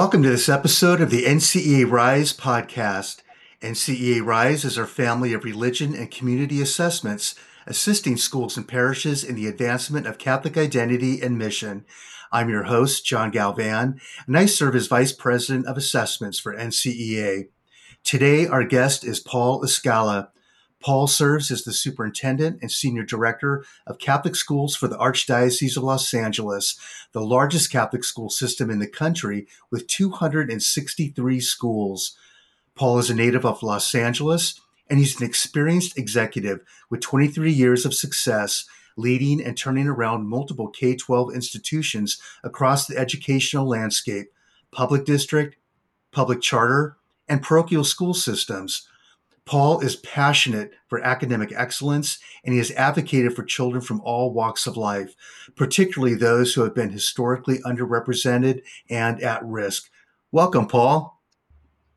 Welcome to this episode of the NCEA Rise podcast. NCEA Rise is our family of religion and community assessments assisting schools and parishes in the advancement of Catholic identity and mission. I'm your host, John Galvan, and I serve as Vice President of Assessments for NCEA. Today, our guest is Paul Escala. Paul serves as the Superintendent and Senior Director of Catholic Schools for the Archdiocese of Los Angeles, the largest Catholic school system in the country with 263 schools. Paul is a native of Los Angeles, and he's an experienced executive with 23 years of success leading and turning around multiple K 12 institutions across the educational landscape, public district, public charter, and parochial school systems. Paul is passionate for academic excellence and he has advocated for children from all walks of life, particularly those who have been historically underrepresented and at risk. Welcome, Paul.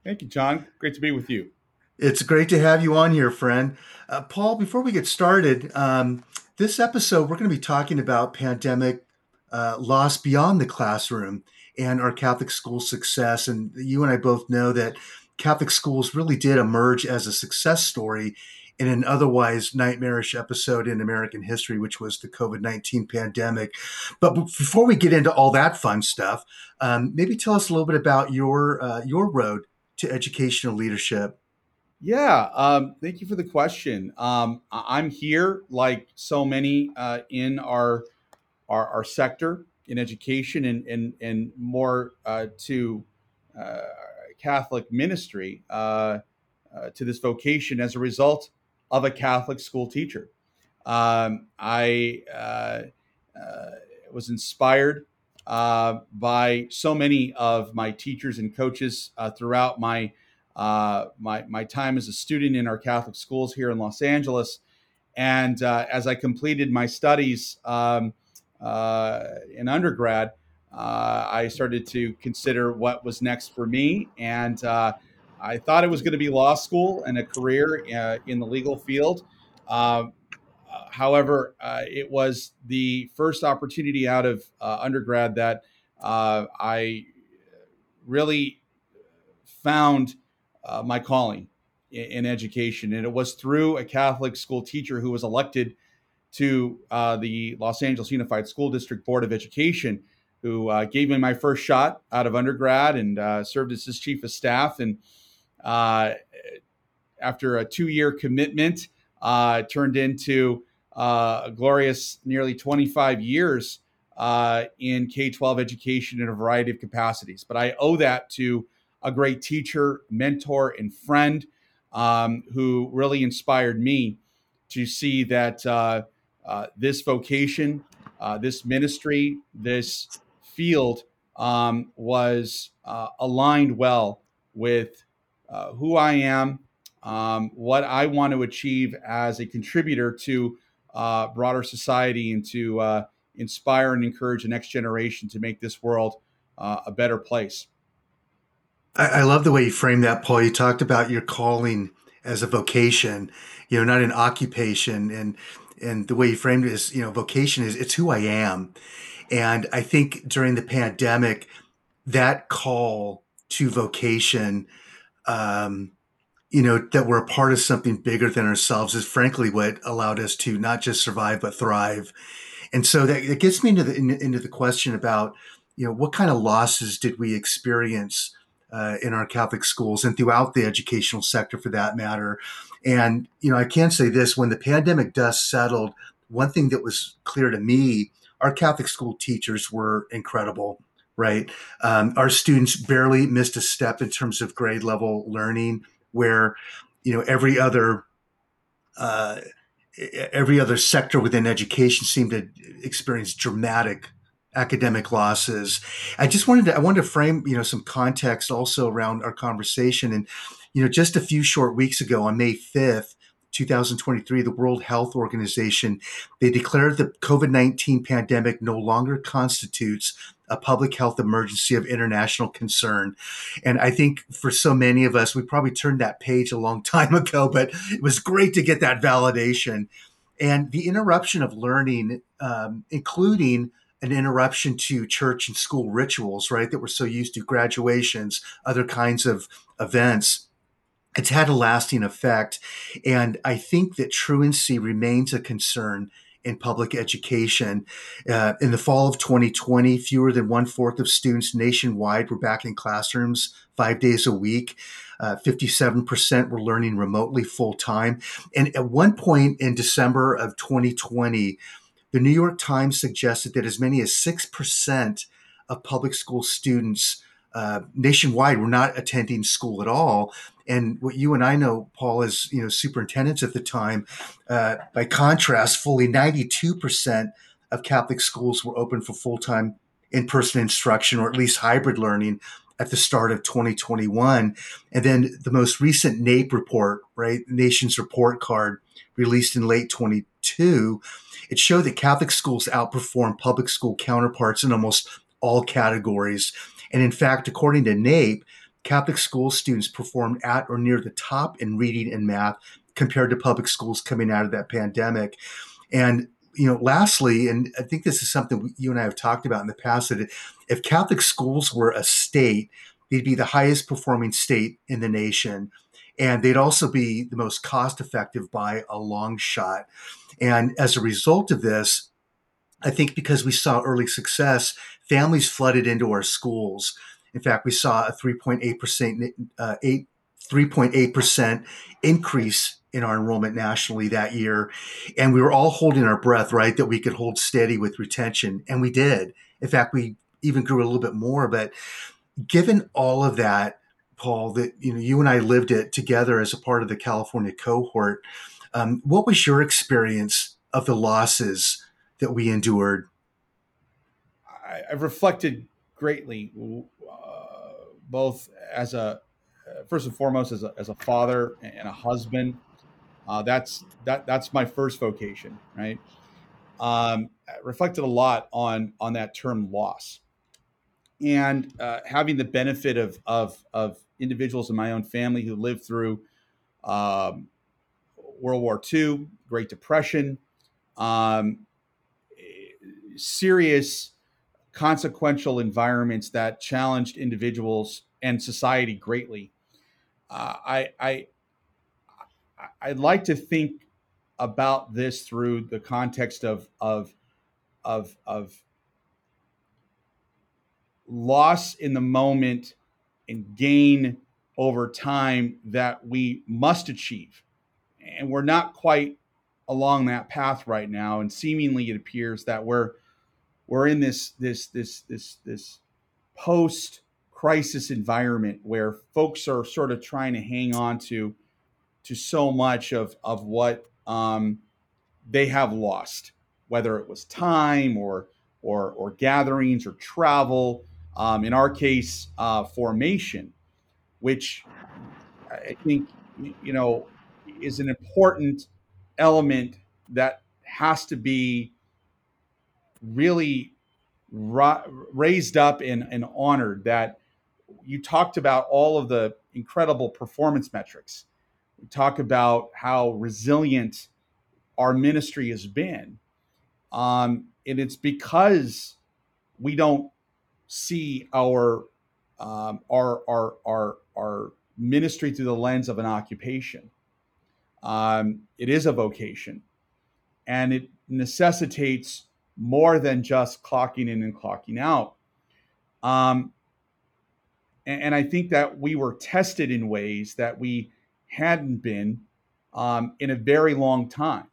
Thank you, John. Great to be with you. It's great to have you on here, friend. Uh, Paul, before we get started, um, this episode we're going to be talking about pandemic uh, loss beyond the classroom and our Catholic school success. And you and I both know that Catholic schools really did emerge as a success story in an otherwise nightmarish episode in American history, which was the COVID 19 pandemic. But before we get into all that fun stuff, um, maybe tell us a little bit about your, uh, your road to educational leadership. Yeah, um, thank you for the question. Um, I'm here, like so many uh, in our, our, our sector in education, and and and more uh, to uh, Catholic ministry uh, uh, to this vocation as a result of a Catholic school teacher. Um, I uh, uh was inspired by so many of my teachers and coaches throughout my, my, my time as a student in our Catholic schools here in Los Angeles. And as I completed my studies um, in undergrad, uh, I started to consider what was next for me. And uh, I thought it was going to be law school and a career uh, in the legal field. Uh, however, uh, it was the first opportunity out of uh, undergrad that I really found my calling in, in, education. And it was through a Catholic school teacher who was elected to the Los Angeles Unified School District Board of Education who uh, gave me my first shot out of undergrad and uh, served as his chief of staff. And uh, after a two year commitment, uh, turned into uh, a glorious nearly 25 years uh, in K 12 education in a variety of capacities. But I owe that to a great teacher, mentor, and friend um, who really inspired me to see that this vocation, this ministry, this field um, was uh, aligned well with uh, who I am, um, what I want to achieve as a contributor to uh, broader society, and to uh, inspire and encourage the next generation to make this world uh, a better place. I, I love the way you framed that, Paul. You talked about your calling as a vocation, you know, not an occupation, and and the way you framed it is, you know, vocation is it's who I am and I think during the pandemic, that call to vocation, um, you know, that we're a part of something bigger than ourselves is frankly what allowed us to not just survive, but thrive. And so that gets me into the, into the question about, you know, what kind of losses did we experience uh, in our Catholic schools and throughout the educational sector for that matter? And, you know, I can say this when the pandemic dust settled, one thing that was clear to me our Catholic school teachers were incredible, right? Um, our students barely missed a step in terms of grade level learning, where you know every other uh, every other sector within education seemed to experience dramatic academic losses. I just wanted to I wanted to frame you know some context also around our conversation and you know just a few short weeks ago on May 5th 2023, the World Health Organization, they declared the COVID 19 pandemic no longer constitutes a public health emergency of international concern. And I think for so many of us, we probably turned that page a long time ago, but it was great to get that validation. And the interruption of learning, um, including an interruption to church and school rituals, right? That we're so used to graduations, other kinds of events. It's had a lasting effect. And I think that truancy remains a concern in public education. Uh, in the fall of 2020, fewer than one fourth of students nationwide were back in classrooms five days a week. Uh, 57% were learning remotely full time. And at one point in December of 2020, the New York Times suggested that as many as 6% of public school students uh, nationwide were not attending school at all. And what you and I know, Paul, as you know, superintendents at the time, uh, by contrast, fully 92% of Catholic schools were open for full time in person instruction or at least hybrid learning at the start of 2021. And then the most recent NAEP report, right, Nation's Report Card, released in late 22, it showed that Catholic schools outperformed public school counterparts in almost all categories. And in fact, according to NAEP, Catholic school students performed at or near the top in reading and math compared to public schools coming out of that pandemic. And you know, lastly, and I think this is something you and I have talked about in the past that if Catholic schools were a state, they'd be the highest performing state in the nation. And they'd also be the most cost effective by a long shot. And as a result of this, I think because we saw early success, families flooded into our schools. In fact, we saw a 3.8%, uh, 8, 3.8% increase in our enrollment nationally that year. And we were all holding our breath, right, that we could hold steady with retention. And we did. In fact, we even grew a little bit more. But given all of that, Paul, that you know, you and I lived it together as a part of the California cohort. Um, what was your experience of the losses that we endured? I, have reflected greatly, uh, both as a first and foremost as a, as a father and a husband. Uh, that's that that's my first vocation, right? Um, reflected a lot on on that term loss, and uh, having the benefit of of of individuals in my own family who lived through um, World War II, Great Depression, um, serious consequential environments that challenged individuals and society greatly. Uh, I, I I'd like to think about this through the context of of of of loss in the moment and gain over time that we must achieve. And we're not quite along that path right now. And seemingly it appears that we're we're in this this this this this post crisis environment where folks are sort of trying to hang on to to so much of of what um, they have lost, whether it was time or or or gatherings or travel. Um, in our case, uh, formation, which I think you know is an important element that has to be really ra- raised up and, and honored that you talked about all of the incredible performance metrics we talk about how resilient our ministry has been. Um, and it's because we don't see our um, our, our our our ministry through the lens of an occupation. Um, it is a vocation, and it necessitates more than just clocking in and clocking out. Um, and, and I think that we were tested in ways that we hadn't been um, in a very long time.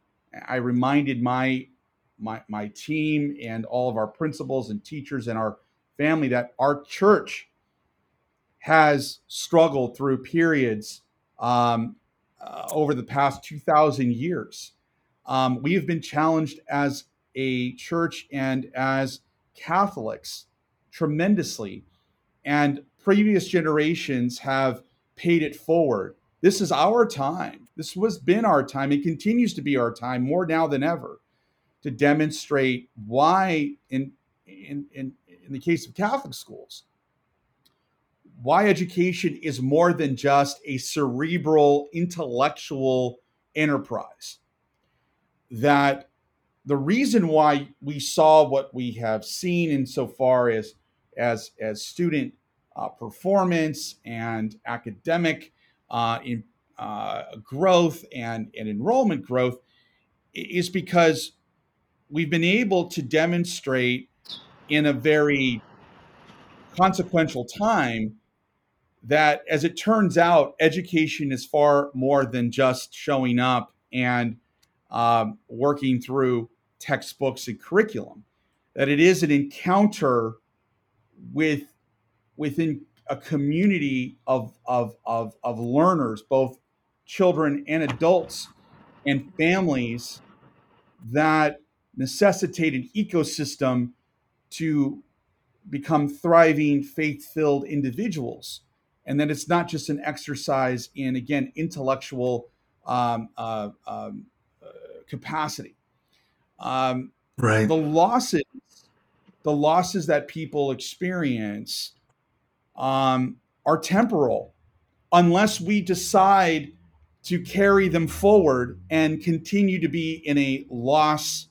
I reminded my, my my team and all of our principals and teachers and our family that our church has struggled through periods um, uh, over the past 2,000 years. Um, we have been challenged as a church and as Catholics tremendously. And previous generations have paid it forward this is our time. This was been our time. It continues to be our time more now than ever to demonstrate why, in in in, in the case of Catholic schools, why education is more than just a cerebral intellectual enterprise. That the reason why we saw what we have seen insofar as as as student uh, performance and academic uh, in, uh, growth and, and enrollment growth is because we've been able to demonstrate in a very consequential time that as it turns out education is far more than just showing up and um, working through textbooks and curriculum that it is an encounter with within a community of, of, of, of learners both children and adults and families that necessitate an ecosystem to become thriving, faith filled individuals. And that it's not just an exercise in, again, intellectual um, uh, um, capacity. Um, right. The losses, the losses that people experience um, are temporal unless we decide to carry them forward and continue to be in a loss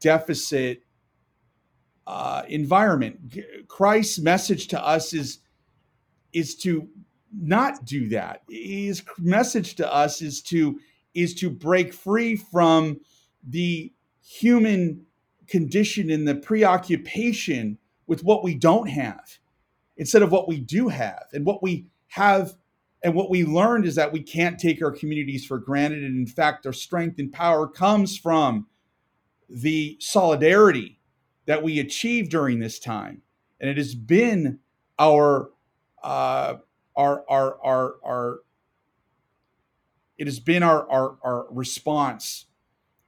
deficit uh, environment. Christ's message to us is is to not do that. His message to us is to is to break free from the human condition and the preoccupation with what we don't have instead of what we do have and what we have and what we learned is that we can't take our communities for granted. And in fact, our strength and power comes from the solidarity that we achieved during this time. And it has been our, uh, our, our, our, our, it has been our, our, our response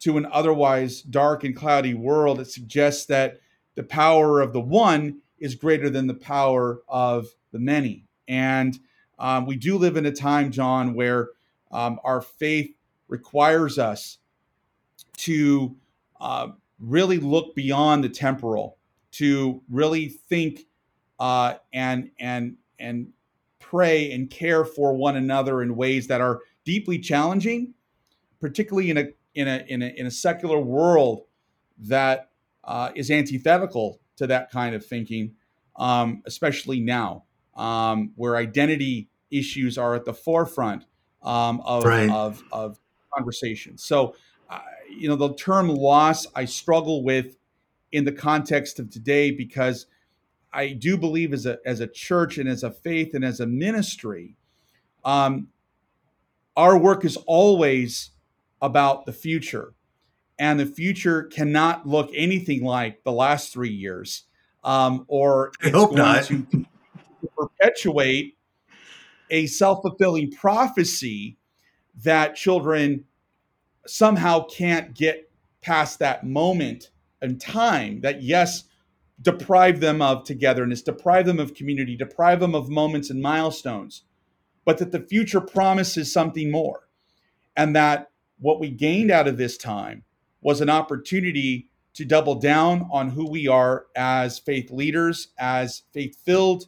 to an otherwise dark and cloudy world that suggests that the power of the one is greater than the power of the many. And um, we do live in a time, John, where um, our faith requires us to uh, really look beyond the temporal, to really think uh, and and and pray and care for one another in ways that are deeply challenging, particularly in a in a in a, in a secular world that uh, is antithetical to that kind of thinking, um, especially now um, where identity issues are at the forefront um, of, right. of, of conversation. So, uh, you know, the term loss I struggle with in the context of today because I do believe as a as a church and as a faith and as a ministry, um, our work is always about the future, and the future cannot look anything like the last three years, um, or I it's going not. to perpetuate a self fulfilling prophecy that children somehow can't get past that moment in time that, yes, deprive them of togetherness, deprive them of community, deprive them of moments and milestones, but that the future promises something more. And that what we gained out of this time was an opportunity to double down on who we are as faith leaders, as faith filled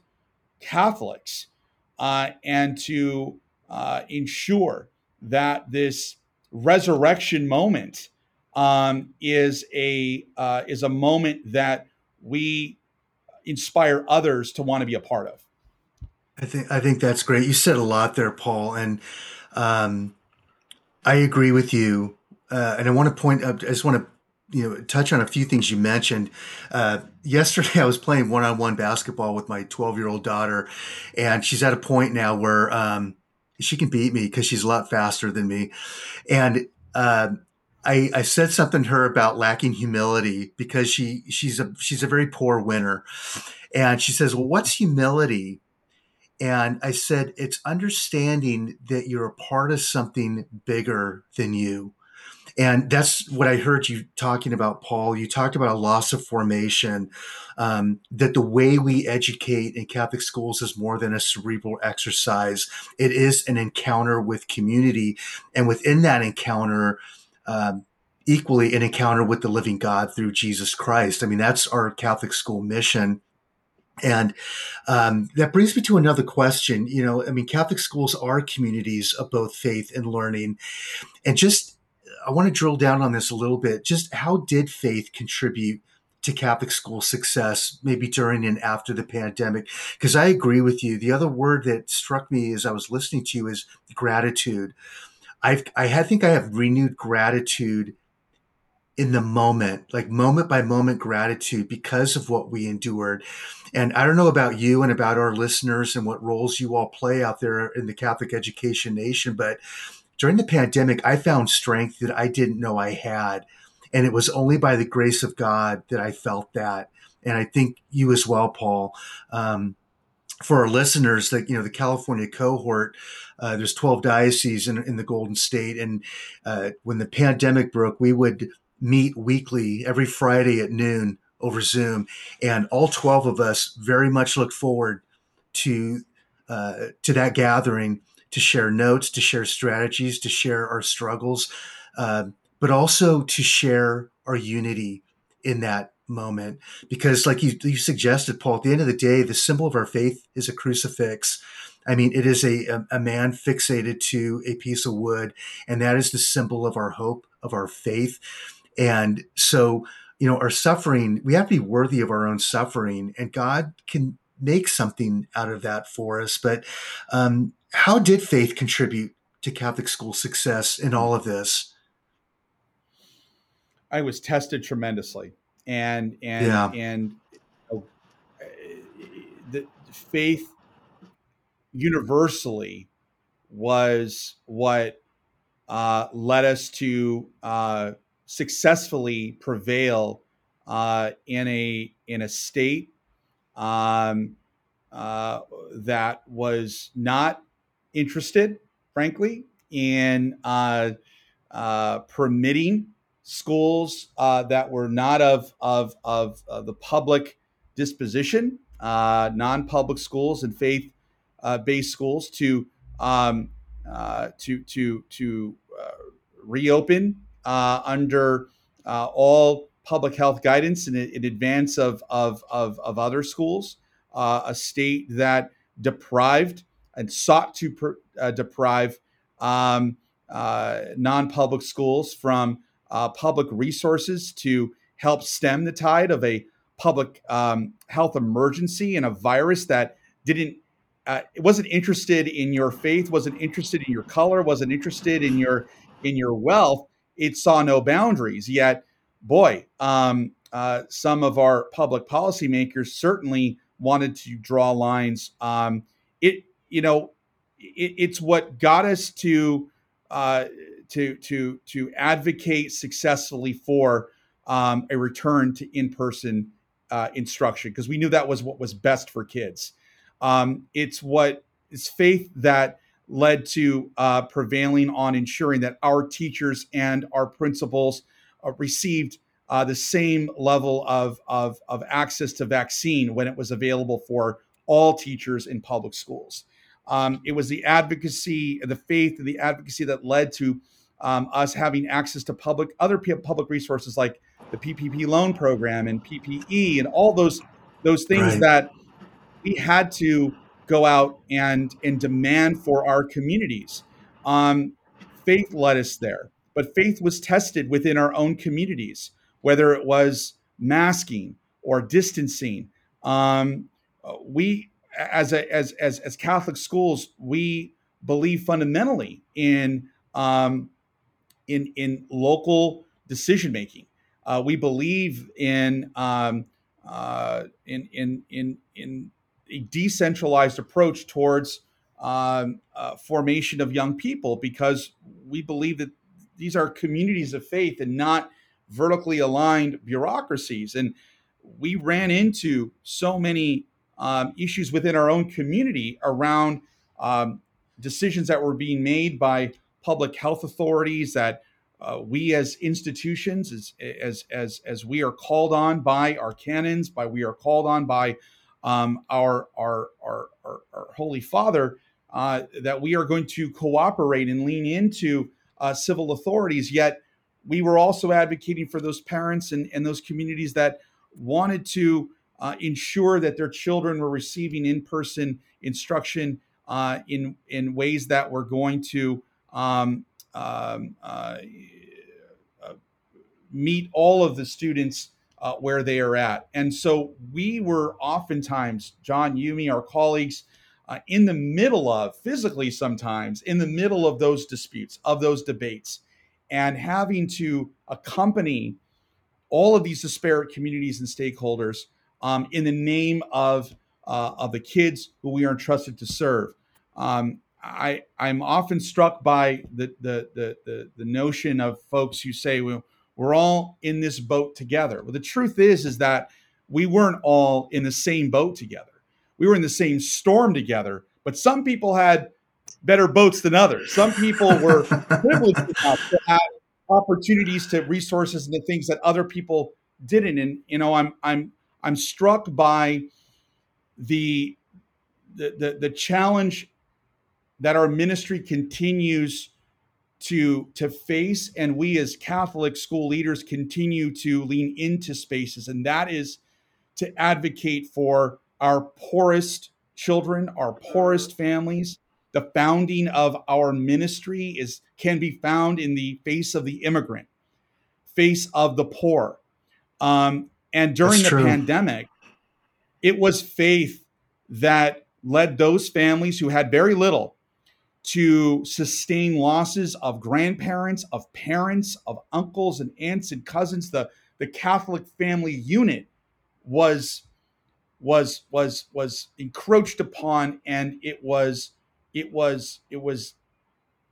Catholics, uh, and to uh, ensure that this resurrection moment um, is a uh, is a moment that we inspire others to want to be a part of. I think I think that's great. You said a lot there, Paul, and um, I agree with you. Uh, and I want to point. I just want to you know touch on a few things you mentioned uh, yesterday i was playing one-on-one basketball with my 12-year-old daughter and she's at a point now where um, she can beat me because she's a lot faster than me and uh, I, I, said something to her about lacking humility because she she's a she's a very poor winner and she says well what's humility and i said it's understanding that you're a part of something bigger than you and that's what I heard you talking about, Paul. You talked about a loss of formation, um, that the way we educate in Catholic schools is more than a cerebral exercise. It is an encounter with community. And within that encounter, um, equally an encounter with the living God through Jesus Christ. I mean, that's our Catholic school mission. And um, that brings me to another question. You know, I mean, Catholic schools are communities of both faith and learning. And just I want to drill down on this a little bit. Just how did faith contribute to Catholic school success, maybe during and after the pandemic? Because I agree with you. The other word that struck me as I was listening to you is gratitude. I've, I think I have renewed gratitude in the moment, like moment by moment gratitude because of what we endured. And I don't know about you and about our listeners and what roles you all play out there in the Catholic education nation, but during the pandemic, I found strength that I didn't know I had. And it was only by the grace of God that I felt that. And I think you as well, Paul. Um, for our listeners, that you know, the California cohort, uh, there's 12 dioceses in, in the Golden State, and uh, when the pandemic broke, we would meet weekly every Friday at noon over Zoom, and all 12 of us very much look forward to uh, to that gathering to share notes, to share strategies, to share our struggles, uh, but also to share our unity in that moment. Because, like you, you suggested, Paul, at the end of the day, the symbol of our faith is a crucifix. I mean, it is a, a, a man fixated to a piece of wood, and that is the symbol of our hope, of our faith. And so, you know, our suffering, we have to be worthy of our own suffering, and God can make something out of that for us. But um, how did faith contribute to Catholic school success in all of this? I was tested tremendously, and and yeah. and uh, the faith universally was what uh, led us to uh, successfully prevail uh, in a in a state um, uh, that was not interested, frankly, in uh, uh, permitting schools uh, that were not of of of, the public disposition, non-public schools and faith-based schools to um, to to to reopen uh, under uh, all public health guidance in, in advance of, of, of, of other schools, uh, a state that deprived and sought to per, uh, deprive um, uh, non public schools from uh, public resources to help stem the tide of a public um, health emergency and a virus that didn't uh, wasn't interested in your faith, wasn't interested in your color, wasn't interested in your in your wealth it saw no boundaries. Yet, boy, um, uh, some of our public policymakers certainly wanted to draw lines. Um, it, you know, it, it's what got us to uh, to to to advocate successfully for um, a return to in-person uh, instruction because we knew that was what was best for kids. Um, it's what it's faith that led to uh, prevailing on ensuring that our teachers and our principals uh, received uh, the same level of, of, of, access to vaccine when it was available for all teachers in public schools. Um, it was the advocacy, the faith, and the advocacy that led to um, us having access to public other public resources like the PPP loan program and PPE and all those those things right. that we had to go out and and demand for our communities. Um, faith led us there, but faith was tested within our own communities, whether it was masking or distancing. Um, we, as a, as as as Catholic schools, we believe fundamentally in um, in in local decision making. Uh, we believe in um, uh, in in in in a decentralized approach towards um, uh, formation of young people because we believe that these are communities of faith and not vertically aligned bureaucracies. And we ran into so many um, issues within our own community around um, decisions that were being made by public health authorities that uh, we as institutions as, as as as we are called on by our canons by we are called on by um, our, our, our, our, our Holy Father uh, that we are going to cooperate and lean into uh, civil authorities. Yet we were also advocating for those parents and, and those communities that wanted to uh, ensure that their children were receiving in-person instruction uh, in in ways that were going to um, um, uh, meet all of the students uh, where they are at. And so we were oftentimes, John, you, me, our colleagues, uh, in the middle of, physically sometimes, in the middle of those disputes, of those debates, and having to accompany all of these disparate communities and stakeholders um, in the name of, uh, of the kids who we are entrusted to serve. Um, I, I'm often struck by the, the, the, the, the notion of folks who say, well, we're all in this boat together. Well, the truth is, is that we weren't all in the same boat together we were in the same storm together, but some people had better boats than others. Some people were privileged enough to have opportunities to resources and the things that other people didn't. And you know, I'm I'm I'm struck by the the the, the challenge that our ministry continues to to face and we as catholic school leaders continue to lean into spaces and that is to advocate for our poorest children, our poorest families. The founding of our ministry is can be found in the face of the immigrant, face of the poor. Um, and during That's the true. pandemic, it was faith that led those families who had very little to sustain losses of grandparents, of parents, of uncles and aunts and cousins. The, the Catholic family unit was was was was encroached upon and it was it was it was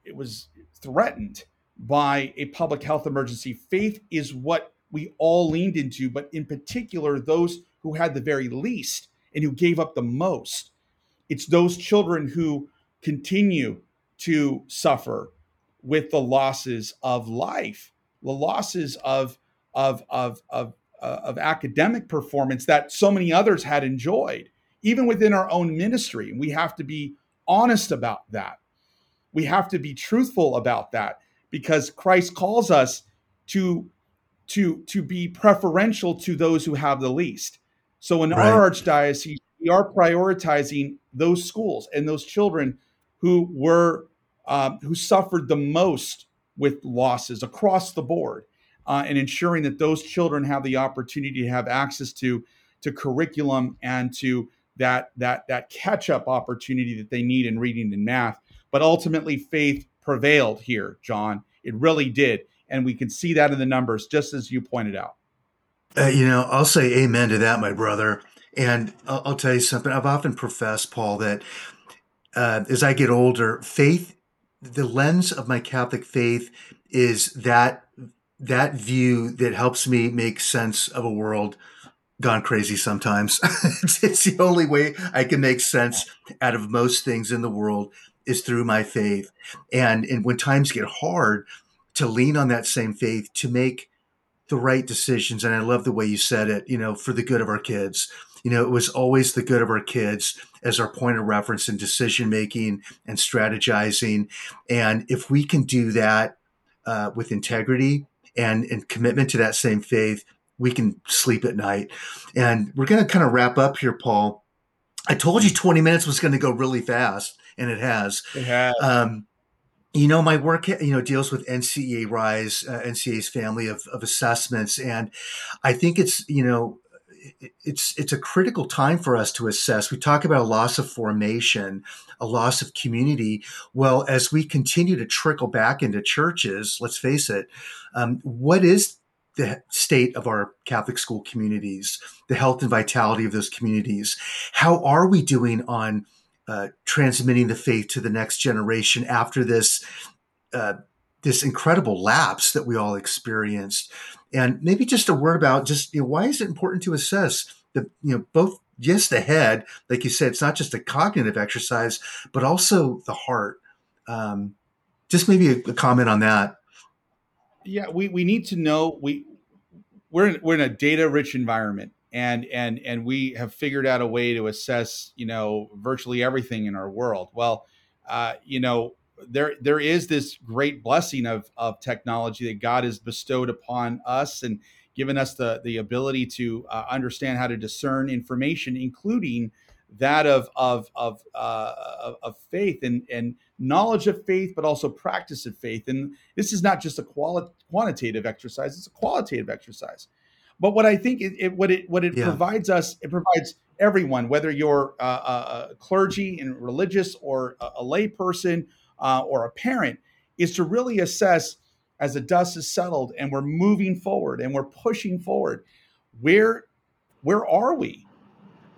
it was threatened by a public health emergency faith is what we all leaned into but in particular those who had the very least and who gave up the most it's those children who continue to suffer with the losses of life the losses of of of of uh, of academic performance that so many others had enjoyed, even within our own ministry. We have to be honest about that. We have to be truthful about that because Christ calls us to to to be preferential to those who have the least. So in right. our archdiocese, we are prioritizing those schools and those children who were um, who suffered the most with losses across the board uh, and ensuring that those children have the opportunity to have access to to curriculum and to that that that catch up opportunity that they need in reading and math. But ultimately, faith prevailed here, John. It really did, and we can see that in the numbers, just as you pointed out. Uh, you know, I'll say amen to that, my brother. And I'll, I'll tell you something. I've often professed, Paul, that uh, as I get older, faith, the lens of my Catholic faith is that that view that helps me make sense of a world gone crazy sometimes. it's, it's, the only way I can make sense out of most things in the world is through my faith. And, and when times get hard, to lean on that same faith to make the right decisions. And I love the way you said it, you know, for the good of our kids. You know, it was always the good of our kids as our point of reference in decision making and strategizing. And if we can do that uh, with integrity, and, and commitment to that same faith, we can sleep at night. And we're going to kind of wrap up here, Paul. I told you 20 minutes was going to go really fast, and it has. It has. Um, you know, my work, you know, deals with NCEA Rise, uh, NCEA's family of, of assessments, and I think it's, you know, it's it's a critical time for us to assess. We talk about a loss of formation, a loss of community. Well, as we continue to trickle back into churches, let's face it, um, what is the state of our Catholic school communities, the health and vitality of those communities? How are we doing on uh, transmitting the faith to the next generation after this? Uh, this incredible lapse that we all experienced. And maybe just a word about just you know, why is it important to assess the you know both yes the head like you said it's not just a cognitive exercise but also the heart. Um, just maybe a, a comment on that. Yeah, we, we need to know we we're in, we're in a data rich environment and and and we have figured out a way to assess you know virtually everything in our world. Well, uh, you know there there is this great blessing of of technology that God has bestowed upon us and given us the the ability to uh, understand how to discern information, including that of of of, uh, of faith and and knowledge of faith, but also practice of faith. And this is not just a quali- quantitative exercise; it's a qualitative exercise. But what I think it, it what it what it yeah. provides us, it provides everyone, whether you're a, a, a clergy and religious or a, a lay person uh, or a parent, is to really assess as the dust is settled and we're moving forward and we're pushing forward. Where where are we?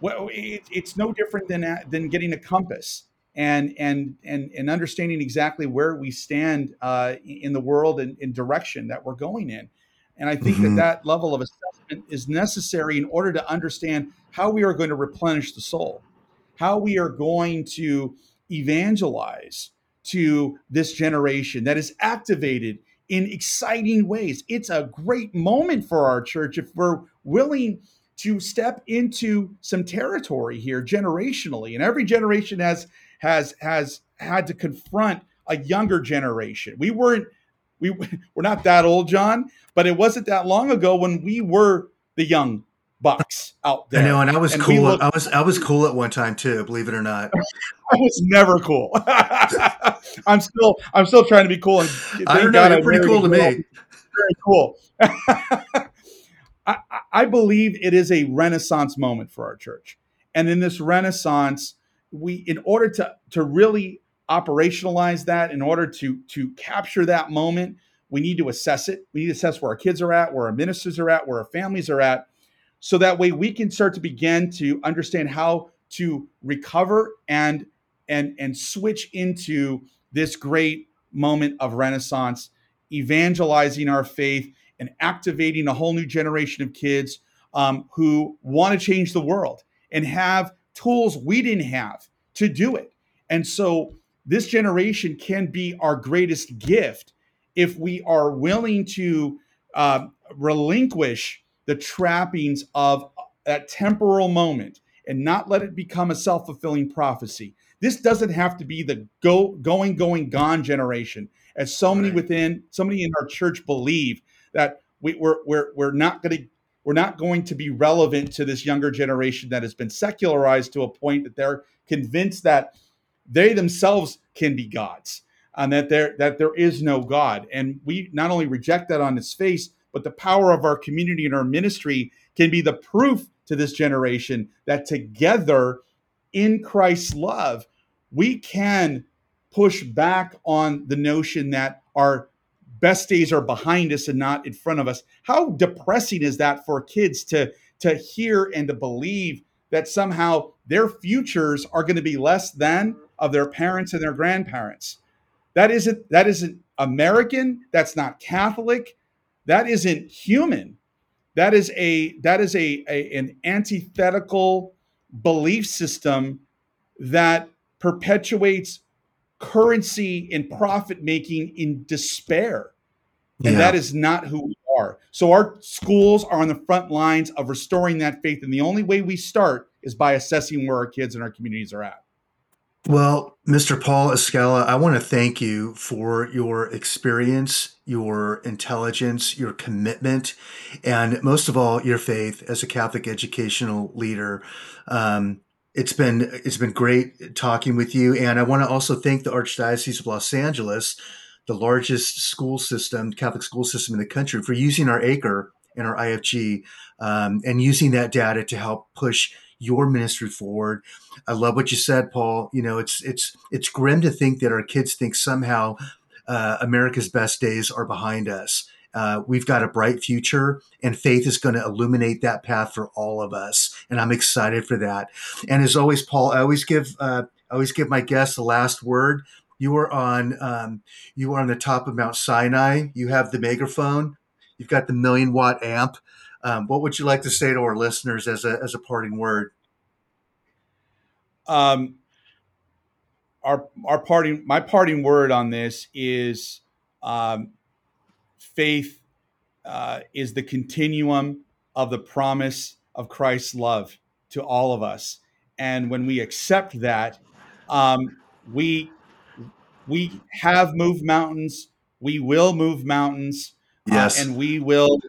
Well, it, it's no different than than getting a compass and and and and understanding exactly where we stand uh, in the world and in direction that we're going in. And I think mm-hmm. that that level of assessment is necessary in order to understand how we are going to replenish the soul, how we are going to evangelize to this generation that is activated in exciting ways. It's a great moment for our church if we're willing to step into some territory here generationally. And every generation has has has had to confront a younger generation. We weren't we we're not that old, John, but it wasn't that long ago when we were the young bucks out there. I know, and I was and cool. Looked, I was I was cool at one time too. Believe it or not, I was never cool. I'm still I'm still trying to be cool. And I don't know. You're pretty cool to me. Very cool. I, I believe it is a renaissance moment for our church, and in this renaissance, we in order to to really operationalize that, in order to to capture that moment, we need to assess it. We need to assess where our kids are at, where our ministers are at, where our families are at, so that way we can start to begin to understand how to recover and and and switch into this great moment of renaissance evangelizing our faith and activating a whole new generation of kids um, who want to change the world and have tools we didn't have to do it. And so this generation can be our greatest gift if we are willing to uh, relinquish the trappings of that temporal moment and not let it become a self-fulfilling prophecy. This doesn't have to be the go going going gone generation as so many right. within so many in our church believe that we, we're we're we're not going to we're not going to be relevant to this younger generation that has been secularized to a point that they're convinced that they themselves can be gods and that there that there is no God. And we not only reject that on its face, but the power of our community and our ministry can be the proof to this generation that together in Christ's love, we can push back on the notion that our best days are behind us and not in front of us. How depressing is that for kids to to hear and to believe that somehow their futures are going to be less than of their parents and their grandparents? That isn't that isn't American, that's not Catholic, that isn't human. That is a that is a, a an antithetical belief system that perpetuates currency and profit making in despair. And yeah. that is not who we are. So our schools are on the front lines of restoring that faith. And the only way we start is by assessing where our kids and our communities are at. Well, Mr. Paul Escala, I want to thank you for your experience, your intelligence, your commitment, and most of all, your faith as a Catholic educational leader. Um, it's been it's been great talking with you, and I want to also thank the Archdiocese of Los Angeles, the largest school system, Catholic school system in the country, for using our ACRE and our IFG um, and using that data to help push your ministry forward. I love what you said, Paul. You know, it's it's it's grim to think that our kids think somehow uh, America's best days are behind us. Uh, we've got a bright future, and faith is going to illuminate that path for all of us. And I'm excited for that. And as always, Paul, I always give uh, I always give my guests the last word. You are on um, you are on the top of Mount Sinai. You have the megaphone. You've got the million watt amp. Um, what would you like to say to our listeners as a as a parting word? Um, our our parting my parting word on this is um, faith uh, is the continuum of the promise of Christ's love to all of us, and when we accept that, um, we we have moved mountains. We will move mountains. Uh, yes, uh, and we will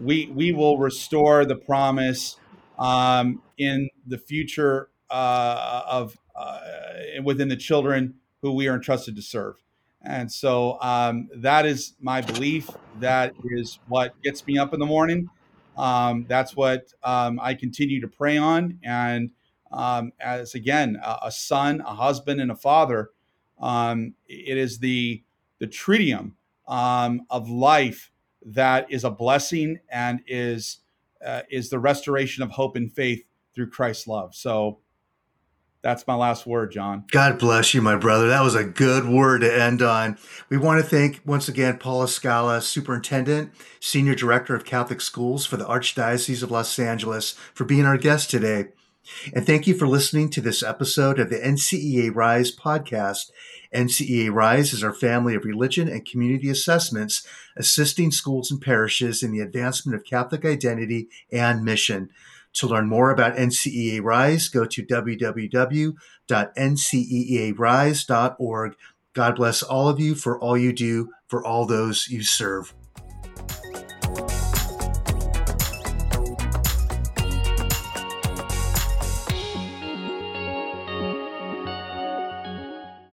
we we will restore the promise um, in the future uh, of uh, within the children who we are entrusted to serve. And so um, that is my belief. That is what gets me up in the morning. Um, that's what um, I continue to pray on. And um, as again, a, a, son, a husband, and a father, um, it is the the tritium um, of life that is a blessing and is uh, is the restoration of hope and faith through Christ's love. So that's my last word, John. God bless you, my brother. That was a good word to end on. We want to thank once again Paul Escala, Superintendent, Senior Director of Catholic Schools for the Archdiocese of Los Angeles, for being our guest today. And thank you for listening to this episode of the NCEA Rise podcast. NCEA Rise is our family of religion and community assessments, assisting schools and parishes in the advancement of Catholic identity and mission. To learn more about NCEA Rise, go to www.ncearise.org. God bless all of you for all you do for all those you serve.